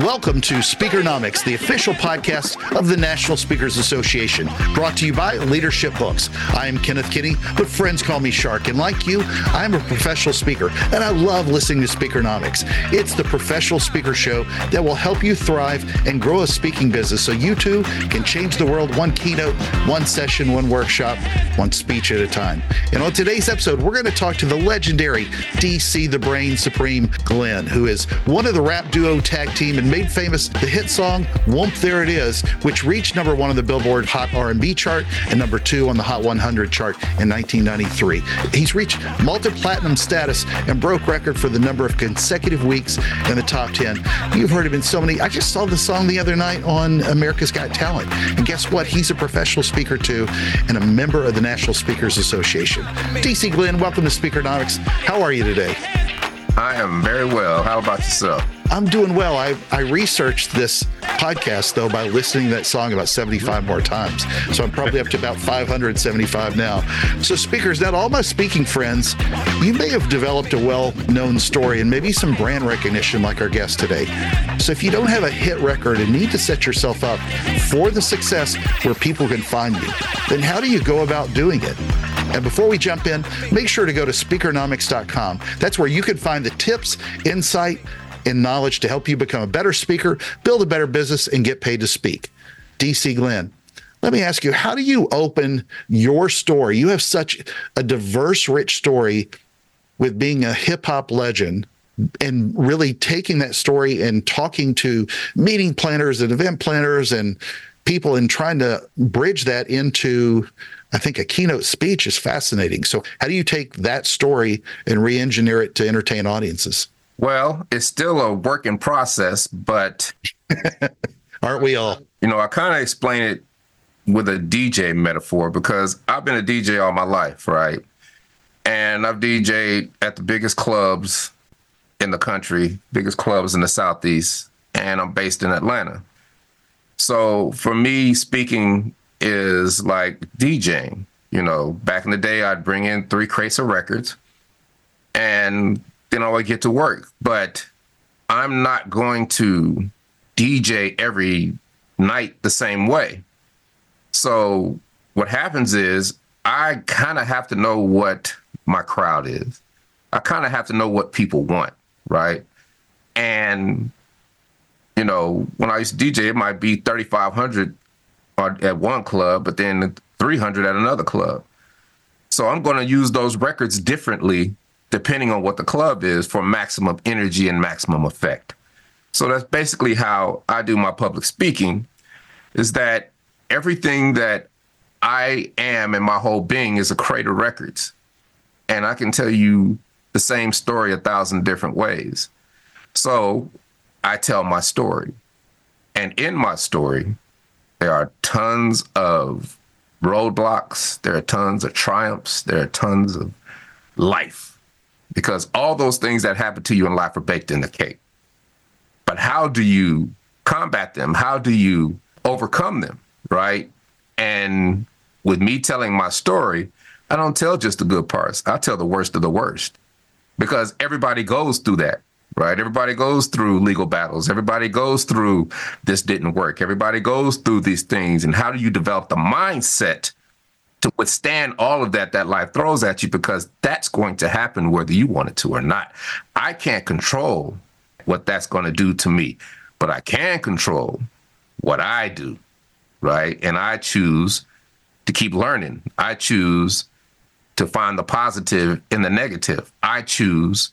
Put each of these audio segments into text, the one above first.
Welcome to Speakernomics, the official podcast of the National Speakers Association, brought to you by Leadership Books. I am Kenneth Kinney, but friends call me Shark. And like you, I'm a professional speaker, and I love listening to Speakernomics. It's the professional speaker show that will help you thrive and grow a speaking business so you too can change the world one keynote, one session, one workshop, one speech at a time. And on today's episode, we're going to talk to the legendary DC the Brain Supreme Glenn, who is one of the rap duo tag team and made famous the hit song "Whoomp There It Is," which reached number one on the Billboard Hot R&B chart and number two on the Hot 100 chart in 1993. He's reached multi-platinum status and broke record for the number of consecutive weeks in the top 10. You've heard him in so many. I just saw the song the other night on America's Got Talent, and guess what? He's a professional speaker too, and a member of the National Speakers Association. DC Glenn, welcome to Speakernomics. How are you today? I am very well. How about yourself? I'm doing well. I, I researched this podcast though by listening to that song about 75 more times. So I'm probably up to about 575 now. So speakers, now all my speaking friends, you may have developed a well-known story and maybe some brand recognition like our guest today. So if you don't have a hit record and need to set yourself up for the success where people can find you, then how do you go about doing it? And before we jump in, make sure to go to speakernomics.com. That's where you can find the tips, insight, and knowledge to help you become a better speaker, build a better business, and get paid to speak. DC Glenn, let me ask you, how do you open your story? You have such a diverse, rich story with being a hip hop legend and really taking that story and talking to meeting planners and event planners and people and trying to bridge that into I think a keynote speech is fascinating. So, how do you take that story and re engineer it to entertain audiences? Well, it's still a work in process, but aren't we all? You know, I kind of explain it with a DJ metaphor because I've been a DJ all my life, right? And I've DJed at the biggest clubs in the country, biggest clubs in the Southeast, and I'm based in Atlanta. So for me, speaking is like DJing. You know, back in the day, I'd bring in three crates of records and then I would get to work. But I'm not going to DJ every night the same way. So what happens is I kind of have to know what my crowd is. I kind of have to know what people want, right? And you know, when I used to DJ, it might be 3,500 at one club, but then 300 at another club. So I'm going to use those records differently depending on what the club is for maximum energy and maximum effect. So that's basically how I do my public speaking is that everything that I am and my whole being is a crate of records. And I can tell you the same story a thousand different ways. So I tell my story. And in my story, there are tons of roadblocks. There are tons of triumphs. There are tons of life because all those things that happen to you in life are baked in the cake. But how do you combat them? How do you overcome them? Right. And with me telling my story, I don't tell just the good parts. I tell the worst of the worst because everybody goes through that right? Everybody goes through legal battles. Everybody goes through this didn't work. Everybody goes through these things. And how do you develop the mindset to withstand all of that that life throws at you? Because that's going to happen whether you want it to or not. I can't control what that's going to do to me, but I can control what I do, right? And I choose to keep learning. I choose to find the positive in the negative. I choose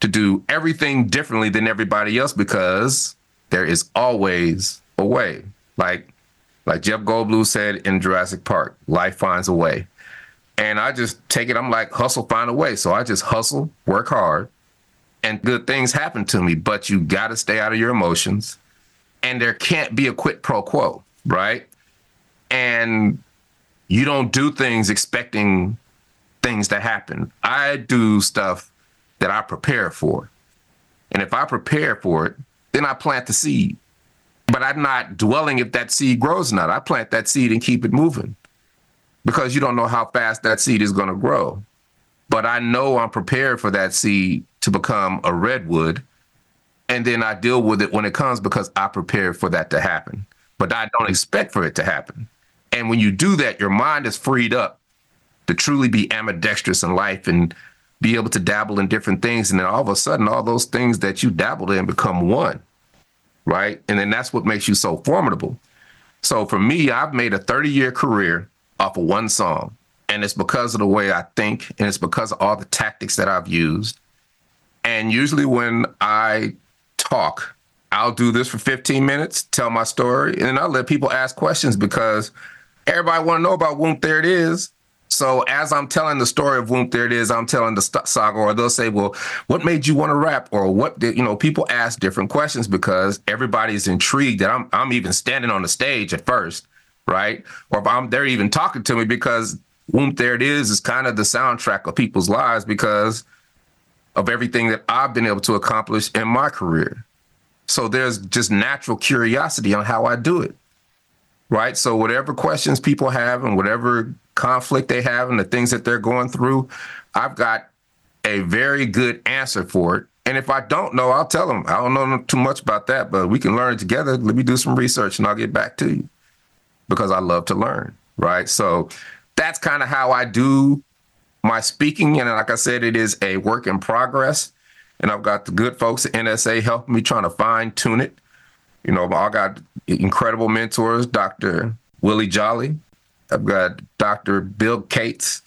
to do everything differently than everybody else because there is always a way. Like like Jeff Goldblum said in Jurassic Park, life finds a way. And I just take it, I'm like, hustle, find a way. So I just hustle, work hard, and good things happen to me. But you got to stay out of your emotions. And there can't be a quid pro quo, right? And you don't do things expecting things to happen. I do stuff that I prepare for. And if I prepare for it, then I plant the seed. But I'm not dwelling if that seed grows or not. I plant that seed and keep it moving because you don't know how fast that seed is going to grow. But I know I'm prepared for that seed to become a redwood and then I deal with it when it comes because I prepared for that to happen. But I don't expect for it to happen. And when you do that, your mind is freed up to truly be ambidextrous in life and be able to dabble in different things. And then all of a sudden, all those things that you dabbled in become one. Right. And then that's what makes you so formidable. So for me, I've made a 30 year career off of one song. And it's because of the way I think, and it's because of all the tactics that I've used. And usually when I talk. I'll do this for 15 minutes, tell my story, and then I'll let people ask questions because everybody want to know about Whoomp There It Is. So as I'm telling the story of Whoomp There It Is, I'm telling the saga, or they'll say, "Well, what made you want to rap?" Or what did you know? People ask different questions because everybody's intrigued that I'm I'm even standing on the stage at first, right? Or if I'm they're even talking to me because Whoomp There It Is is kind of the soundtrack of people's lives because of everything that I've been able to accomplish in my career. So there's just natural curiosity on how I do it. Right. So whatever questions people have and whatever conflict they have and the things that they're going through, I've got a very good answer for it. And if I don't know, I'll tell them I don't know too much about that, but we can learn together. Let me do some research and I'll get back to you because I love to learn. Right. So that's kind of how I do my speaking, and like I said, it is a work in progress. And I've got the good folks at NSA helping me trying to fine tune it. You know, I got incredible mentors, Dr. Willie Jolly. I've got Dr. Bill Cates.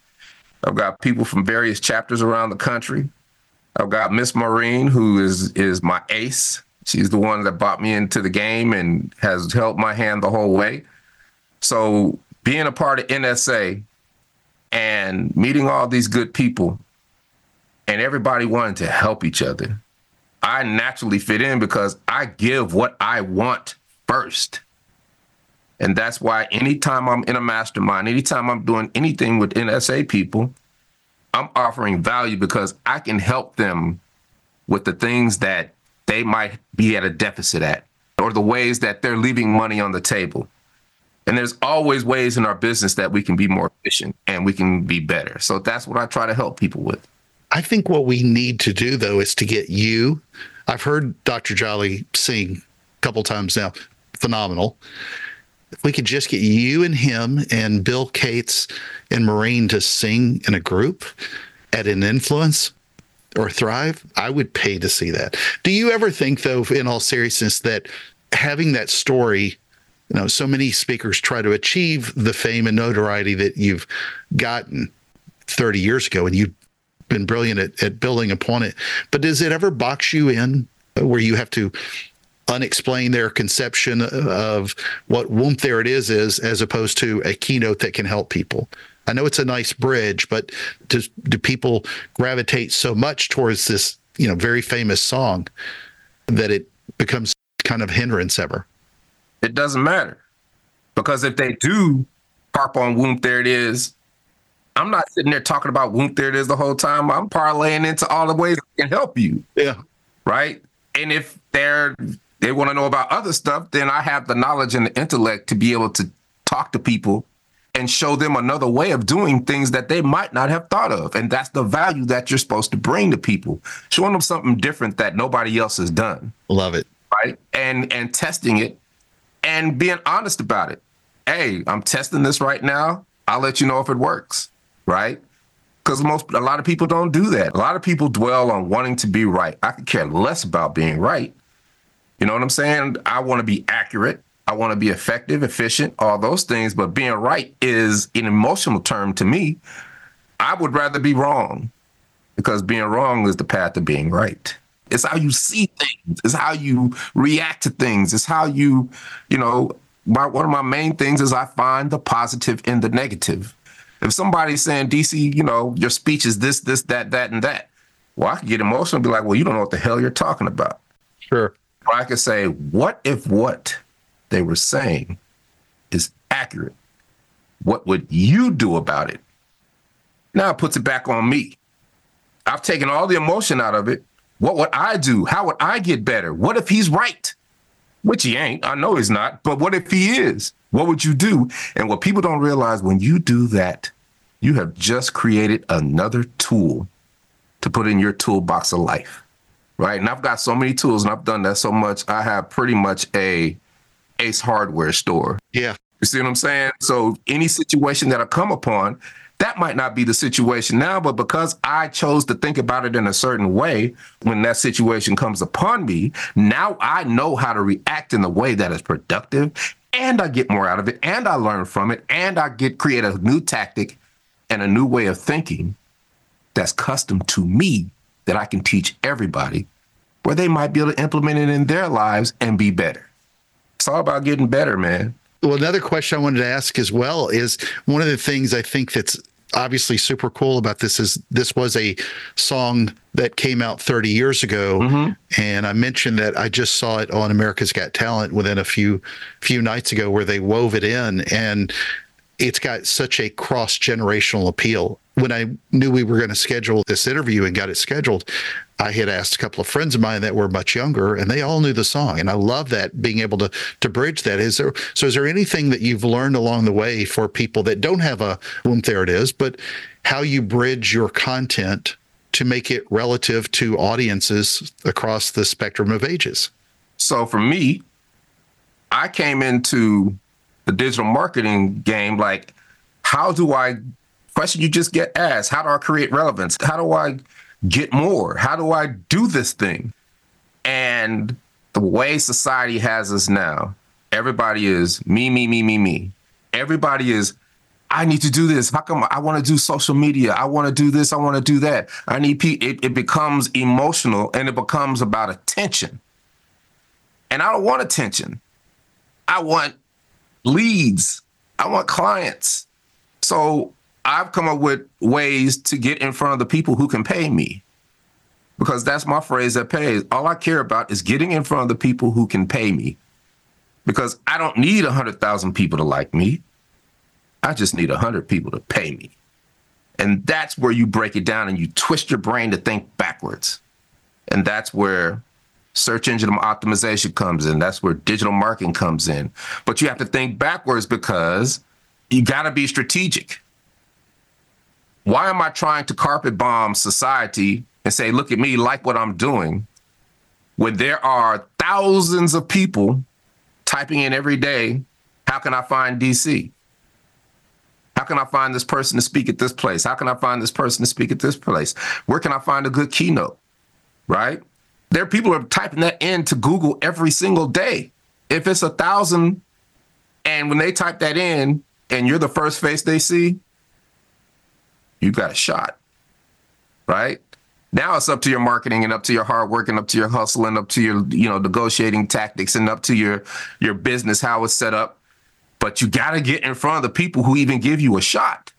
I've got people from various chapters around the country. I've got Miss Maureen, who is is my ace. She's the one that brought me into the game and has held my hand the whole way. So being a part of NSA and meeting all these good people and everybody wanting to help each other. I naturally fit in because I give what I want first. And that's why anytime I'm in a mastermind, anytime I'm doing anything with NSA people, I'm offering value because I can help them with the things that they might be at a deficit at or the ways that they're leaving money on the table. And there's always ways in our business that we can be more efficient and we can be better. So that's what I try to help people with. I think what we need to do though is to get you. I've heard Dr. Jolly sing a couple times now. Phenomenal. If we could just get you and him and Bill Cates and Maureen to sing in a group at an influence or thrive, I would pay to see that. Do you ever think though, in all seriousness, that having that story you know, so many speakers try to achieve the fame and notoriety that you've gotten 30 years ago, and you've been brilliant at, at building upon it. But does it ever box you in where you have to unexplain their conception of what whoomp there it is is as opposed to a keynote that can help people? I know it's a nice bridge, but do, do people gravitate so much towards this, you know, very famous song that it becomes kind of hindrance ever? it doesn't matter. Because if they do harp on whoomp there it is, I'm not sitting there talking about whoop there it is the whole time. I'm parlaying into all the ways I can help you. Yeah. Right. And if they're they want to know about other stuff, then I have the knowledge and the intellect to be able to talk to people and show them another way of doing things that they might not have thought of. And that's the value that you're supposed to bring to people, showing them something different that nobody else has done. Love it. Right. And and testing it and being honest about it. Hey, I'm testing this right now. I'll let you know if it works, right? Because most a lot of people don't do that. A lot of people dwell on wanting to be right. I could care less about being right. You know what I'm saying? I want to be accurate. I want to be effective, efficient, all those things. But being right is an emotional term to me. I would rather be wrong because being wrong is the path to being right. It's how you see things. It's how you react to things. It's how you, you know, my, one of my main things is I find the positive in the negative. If somebody's saying, DC, you know, your speech is this, this, that, that, and that, well, I could get emotional and be like, well, you don't know what the hell you're talking about. Sure. I could say, what if what they were saying is accurate? What would you do about it? Now it puts it back on me. I've taken all the emotion out of it what would I do? How would I get better? What if he's right? Which he ain't. I know he's not. But what if he is? What would you do? And what people don't realize when you do that, you have just created another tool to put in your toolbox of life. Right? And I've got so many tools and I've done that so much. I have pretty much a Ace Hardware store. Yeah. You see what I'm saying? So any situation that I come upon, that might not be the situation now, but because I chose to think about it in a certain way, when that situation comes upon me, now I know how to react in a way that is productive and I get more out of it and I learn from it and I get create a new tactic and a new way of thinking that's custom to me that I can teach everybody where they might be able to implement it in their lives and be better. It's all about getting better, man. Well, another question I wanted to ask as well is one of the things I think that's obviously super cool about this is this was a song that came out 30 years ago mm-hmm. and i mentioned that i just saw it on america's got talent within a few few nights ago where they wove it in and it's got such a cross generational appeal when I knew we were going to schedule this interview and got it scheduled, I had asked a couple of friends of mine that were much younger, and they all knew the song. And I love that being able to to bridge that. Is there so? Is there anything that you've learned along the way for people that don't have a boom? There it is, but how you bridge your content to make it relative to audiences across the spectrum of ages. So for me, I came into the digital marketing game like, how do I question you just get asked how do I create relevance? How do I get more? How do I do this thing? And the way society has us now, everybody is me, me, me, me, me. Everybody is, I need to do this. How come I want to do social media? I want to do this. I want to do that. I need pe- it, it becomes emotional and it becomes about attention. And I don't want attention. I want leads. I want clients. So I've come up with ways to get in front of the people who can pay me because that's my phrase that pays. All I care about is getting in front of the people who can pay me because I don't need 100,000 people to like me. I just need 100 people to pay me. And that's where you break it down and you twist your brain to think backwards. And that's where search engine optimization comes in. That's where digital marketing comes in. But you have to think backwards because you got to be strategic why am I trying to carpet bomb society and say, look at me, like what I'm doing, when there are thousands of people typing in every day, how can I find DC? How can I find this person to speak at this place? How can I find this person to speak at this place? Where can I find a good keynote? Right? There are people who are typing that in to Google every single day. If it's a thousand, and when they type that in, and you're the first face they see, you got a shot, right? Now it's up to your marketing and up to your hard work and up to your hustle and up to your, you know, negotiating tactics and up to your your business, how it's set up. But you got to get in front of the people who even give you a shot.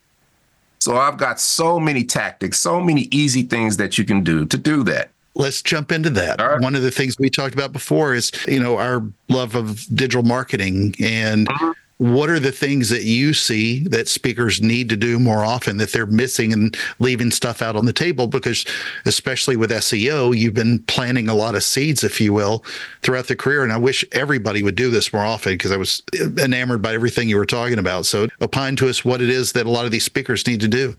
So I've got so many tactics, so many easy things that you can do to do that. Let's jump into that. Right. One of the things we talked about before is, you know, our love of digital marketing and mm-hmm what are the things that you see that speakers need to do more often that they're missing and leaving stuff out on the table because especially with SEO you've been planting a lot of seeds if you will throughout the career and I wish everybody would do this more often because I was enamored by everything you were talking about so opine to us what it is that a lot of these speakers need to do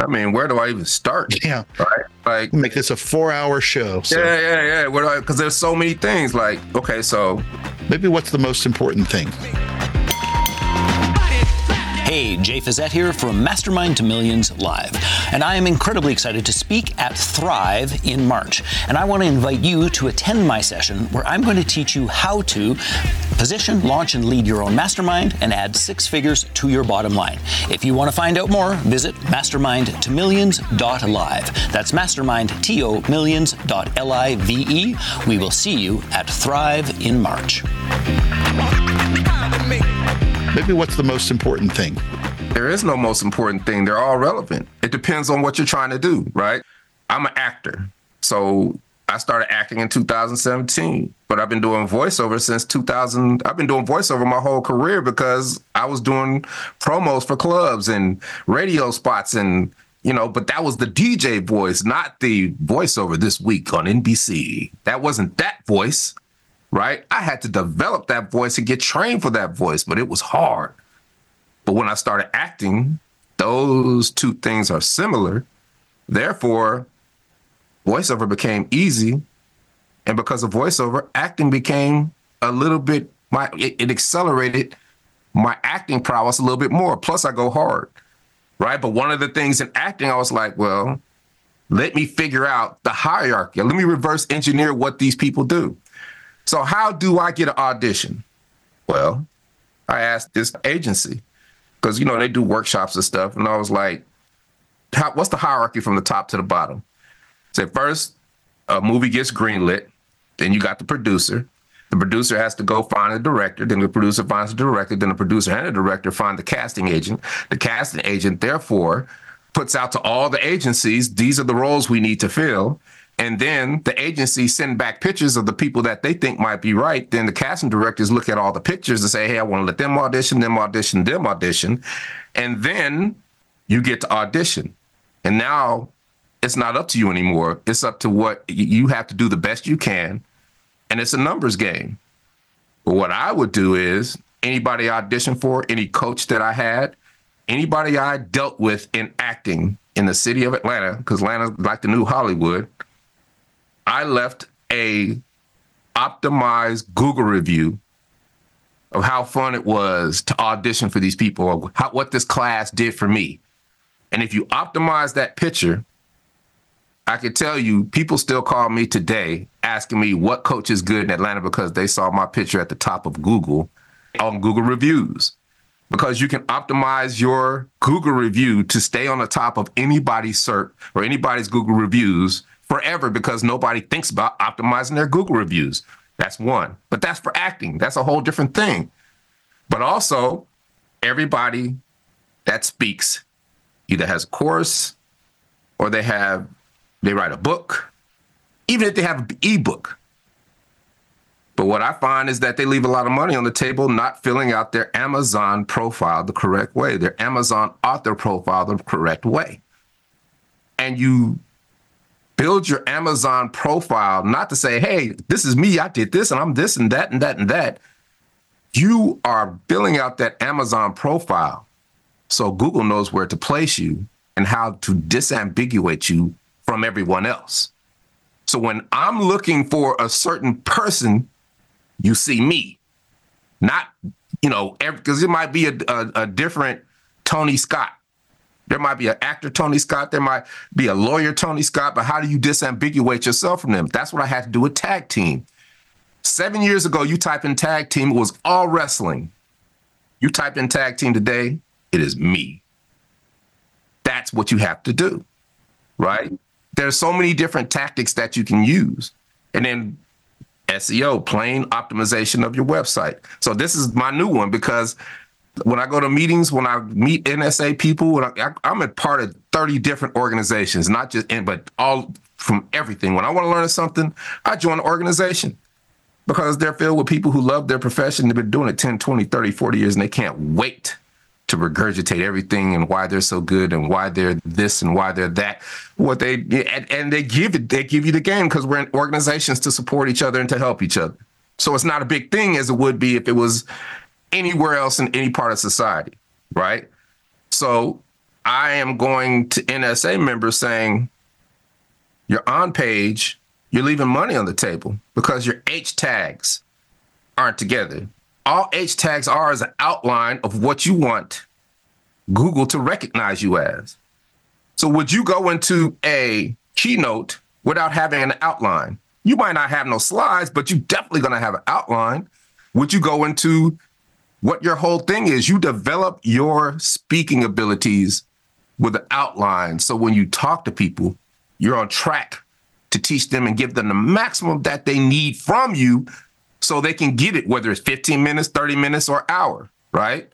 I mean, where do I even start? Yeah. Right. Like make this a four hour show. So. Yeah, yeah, yeah. Where cause there's so many things like, okay, so maybe what's the most important thing? Hey, Jay Fiset here from Mastermind to Millions Live. And I am incredibly excited to speak at Thrive in March. And I want to invite you to attend my session where I'm going to teach you how to position, launch, and lead your own mastermind and add six figures to your bottom line. If you want to find out more, visit mastermindtomillions.live. That's mastermindtomillions.live. We will see you at Thrive in March. Maybe what's the most important thing? There is no most important thing. They're all relevant. It depends on what you're trying to do, right? I'm an actor. So I started acting in 2017, but I've been doing voiceover since 2000. I've been doing voiceover my whole career because I was doing promos for clubs and radio spots and you know, but that was the DJ voice, not the voiceover this week on NBC. That wasn't that voice right? I had to develop that voice and get trained for that voice, but it was hard. But when I started acting, those two things are similar. Therefore, voiceover became easy And because of voiceover, acting became a little bit my it, it accelerated my acting prowess a little bit more. Plus, I go hard, right? But one of the things in acting, I was like, well, let me figure out the hierarchy. Let me reverse engineer what these people do. So, how do I get an audition? Well, I asked this agency because you know they do workshops and stuff, and I was like, how, "What's the hierarchy from the top to the bottom?" Say first, a movie gets greenlit, then you got the producer. The producer has to go find a director, then the producer finds a director, then the producer and the director find the casting agent. The casting agent, therefore, puts out to all the agencies, these are the roles we need to fill. And then the agency send back pictures of the people that they think might be right. Then the casting directors look at all the pictures and say, hey, I want to let them audition, them audition, them audition. And then you get to audition. And now it's not up to you anymore. It's up to what you have to do the best you can. And it's a numbers game. But what I would do is anybody I auditioned for, any coach that I had, anybody I dealt with in acting in the city of Atlanta, because Atlanta's like the new Hollywood, I left a optimized Google review of how fun it was to audition for these people, how, what this class did for me. And if you optimize that picture, I can tell you, people still call me today asking me what coach is good in Atlanta because they saw my picture at the top of Google on Google reviews. Because you can optimize your Google review to stay on the top of anybody's search or anybody's Google reviews forever because nobody thinks about optimizing their Google reviews. That's one. But that's for acting. That's a whole different thing. But also, everybody that speaks either has a course or they have they write a book, even if they have an ebook. But what I find is that they leave a lot of money on the table not filling out their Amazon profile the correct way, their Amazon author profile the correct way. And you build your Amazon profile not to say, hey, this is me, I did this, and I'm this and that and that and that. You are filling out that Amazon profile so Google knows where to place you and how to disambiguate you from everyone else. So when I'm looking for a certain person, you see me, not, you know, because it might be a, a, a different Tony Scott there might be an actor, Tony Scott. There might be a lawyer, Tony Scott. But how do you disambiguate yourself from them? That's what I had to do with tag team. Seven years ago, you type in tag team, it was all wrestling. You type in tag team today, it is me. That's what you have to do, right? There's so many different tactics that you can use. And then SEO, plain optimization of your website. So this is my new one because when I go to meetings, when I meet NSA people, I, am a part of 30 different organizations, not just in, but all from everything. When I want to learn something, I join an organization because they're filled with people who love their profession. They've been doing it 10, 20, 30, 40 years, and they can't wait to regurgitate everything and why they're so good and why they're this and why they're that. What they and, and they give it, they give you the game because we're in organizations to support each other and to help each other. So it's not a big thing as it would be if it was anywhere else in any part of society, right? So I am going to NSA members saying, you're on page, you're leaving money on the table because your H tags aren't together. All H tags are is an outline of what you want Google to recognize you as. So would you go into a keynote without having an outline? You might not have no slides, but you're definitely going to have an outline. Would you go into what your whole thing is you develop your speaking abilities with an outline. So when you talk to people, you're on track to teach them and give them the maximum that they need from you so they can get it, whether it's 15 minutes, 30 minutes, or hour, right?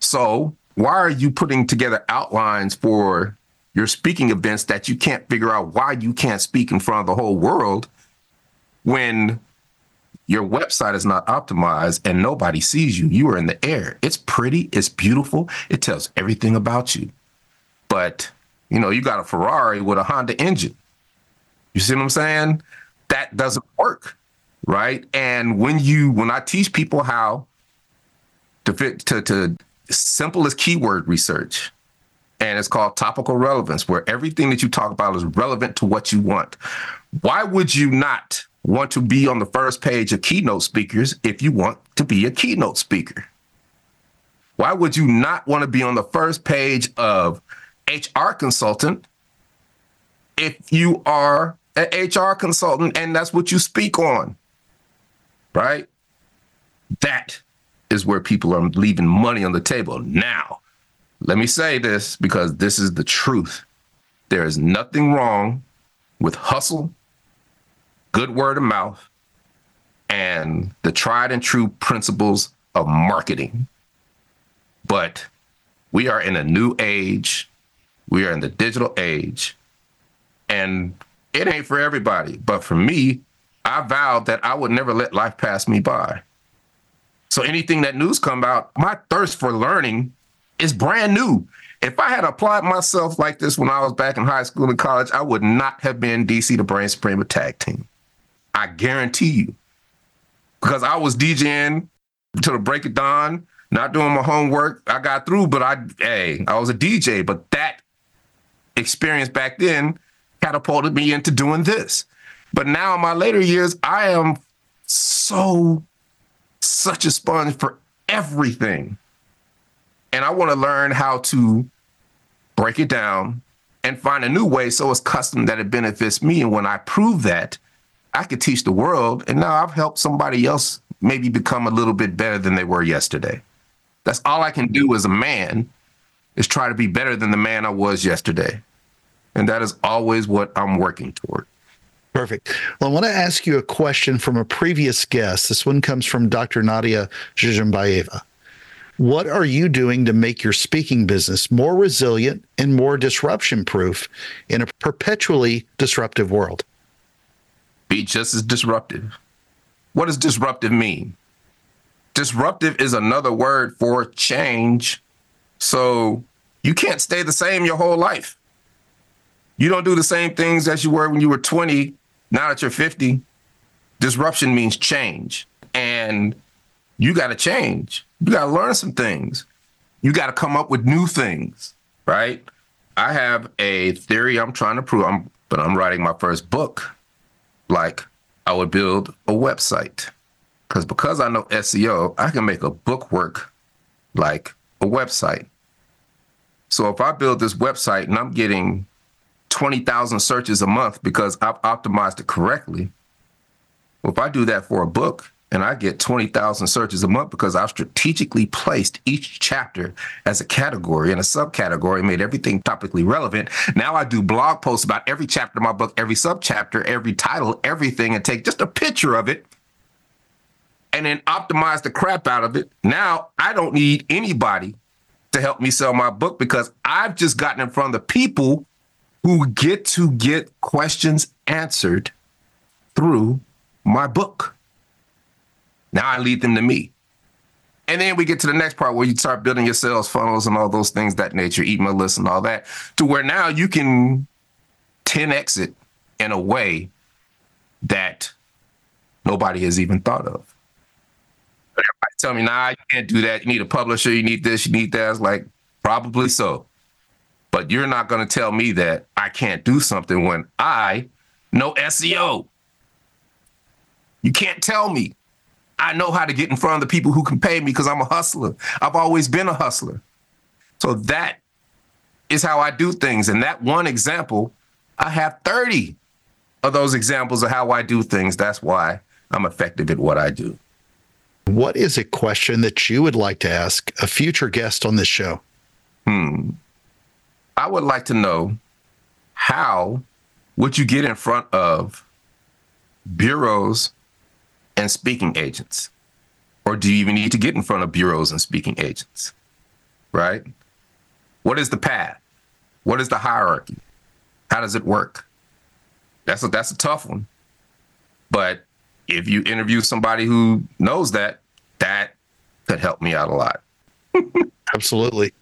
So why are you putting together outlines for your speaking events that you can't figure out why you can't speak in front of the whole world when your website is not optimized and nobody sees you. You are in the air. It's pretty, it's beautiful, it tells everything about you. But, you know, you got a Ferrari with a Honda engine. You see what I'm saying? That doesn't work, right? And when you when I teach people how to fit to to simple as keyword research, and it's called topical relevance, where everything that you talk about is relevant to what you want. Why would you not want to be on the first page of keynote speakers if you want to be a keynote speaker? Why would you not want to be on the first page of HR consultant if you are an HR consultant and that's what you speak on? Right? That is where people are leaving money on the table. Now, let me say this because this is the truth. There is nothing wrong with hustle, good word of mouth, and the tried and true principles of marketing. But we are in a new age. We are in the digital age. And it ain't for everybody. But for me, I vowed that I would never let life pass me by. So anything that news come out, my thirst for learning is brand new. If I had applied myself like this when I was back in high school and college, I would not have been DC the Brain Supreme tag team. I guarantee you. Because I was DJing to the break of dawn, not doing my homework. I got through, but I hey, I was a DJ, but that experience back then catapulted me into doing this. But now in my later years, I am so such a sponge for everything. And I want to learn how to break it down and find a new way so it's custom that it benefits me. And when I prove that, I could teach the world. And now I've helped somebody else maybe become a little bit better than they were yesterday. That's all I can do as a man is try to be better than the man I was yesterday. And that is always what I'm working toward. Perfect. Well, I want to ask you a question from a previous guest. This one comes from Dr. Nadia Zhizhimbayeva. What are you doing to make your speaking business more resilient and more disruption proof in a perpetually disruptive world? Be just as disruptive. What does disruptive mean? Disruptive is another word for change. So you can't stay the same your whole life. You don't do the same things as you were when you were 20 now that you're 50, disruption means change. And you got to change. You got to learn some things. You got to come up with new things, right? I have a theory I'm trying to prove, I'm, but I'm writing my first book. Like, I would build a website. Because because I know SEO, I can make a book work like a website. So if I build this website and I'm getting 20,000 searches a month because I've optimized it correctly. Well, if I do that for a book and I get 20,000 searches a month because I've strategically placed each chapter as a category and a subcategory, made everything topically relevant. Now I do blog posts about every chapter of my book, every subchapter, every title, everything, and take just a picture of it and then optimize the crap out of it. Now I don't need anybody to help me sell my book because I've just gotten in front of the people who get to get questions answered through my book. Now I lead them to me. And then we get to the next part where you start building your sales funnels and all those things that nature, email lists and all that, to where now you can 10x it in a way that nobody has even thought of. Everybody tell me, nah, you can't do that. You need a publisher, you need this, you need that. It's like, probably so. But you're not going to tell me that I can't do something when I know SEO. You can't tell me. I know how to get in front of the people who can pay me because I'm a hustler. I've always been a hustler. So that is how I do things. And that one example, I have 30 of those examples of how I do things. That's why I'm effective at what I do. What is a question that you would like to ask a future guest on this show? Hmm. I would like to know how would you get in front of bureaus and speaking agents? Or do you even need to get in front of bureaus and speaking agents? Right? What is the path? What is the hierarchy? How does it work? That's a that's a tough one. But if you interview somebody who knows that, that could help me out a lot. Absolutely.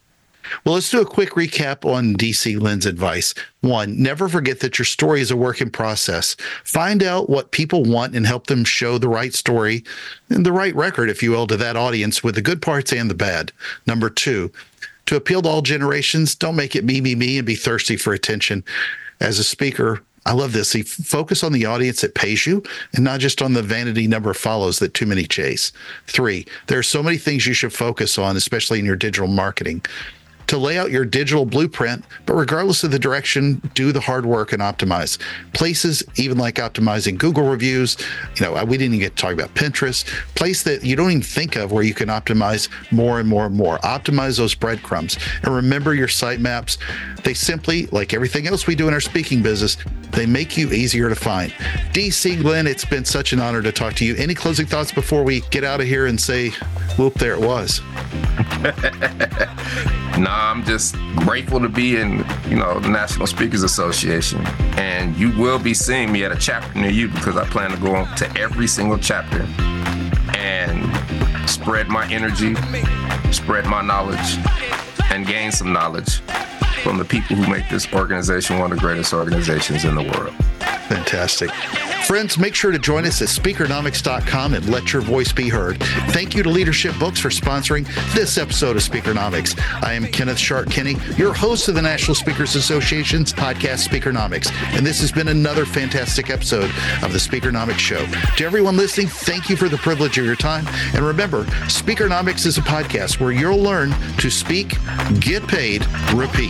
Well, let's do a quick recap on DC Glenn's advice. One, never forget that your story is a work in process. Find out what people want and help them show the right story and the right record, if you will, to that audience with the good parts and the bad. Number two, to appeal to all generations, don't make it me, me, me, and be thirsty for attention. As a speaker, I love this. Focus on the audience that pays you and not just on the vanity number of follows that too many chase. Three, there are so many things you should focus on, especially in your digital marketing to lay out your digital blueprint, but regardless of the direction, do the hard work and optimize. Places, even like optimizing Google reviews, you know, uh, we didn't even get to talk about Pinterest, place that you don't even think of where you can optimize more and more and more. Optimize those breadcrumbs. And remember your sitemaps. They simply, like everything else we do in our speaking business, they make you easier to find. DC Glenn, it's been such an honor to talk to you. Any closing thoughts before we get out of here and say, whoop, there it was? nah, I'm just grateful to be in, you know, the National Speakers Association. And you will be seeing me at a chapter near you because I plan to go to every single chapter and spread my energy, spread my knowledge, and gain some knowledge from the people who make this organization one of the greatest organizations in the world. Fantastic. Friends, make sure to join us at speakernomics.com and let your voice be heard. Thank you to Leadership Books for sponsoring this episode of Speakernomics. I am Kenneth Shark Kinney, your host of the National Speakers Association's podcast Speakernomics, and this has been another fantastic episode of the Speakernomics Show. To everyone listening, thank you for the privilege of your time. And remember, Speakernomics is a podcast where you'll learn to speak, get paid, repeat.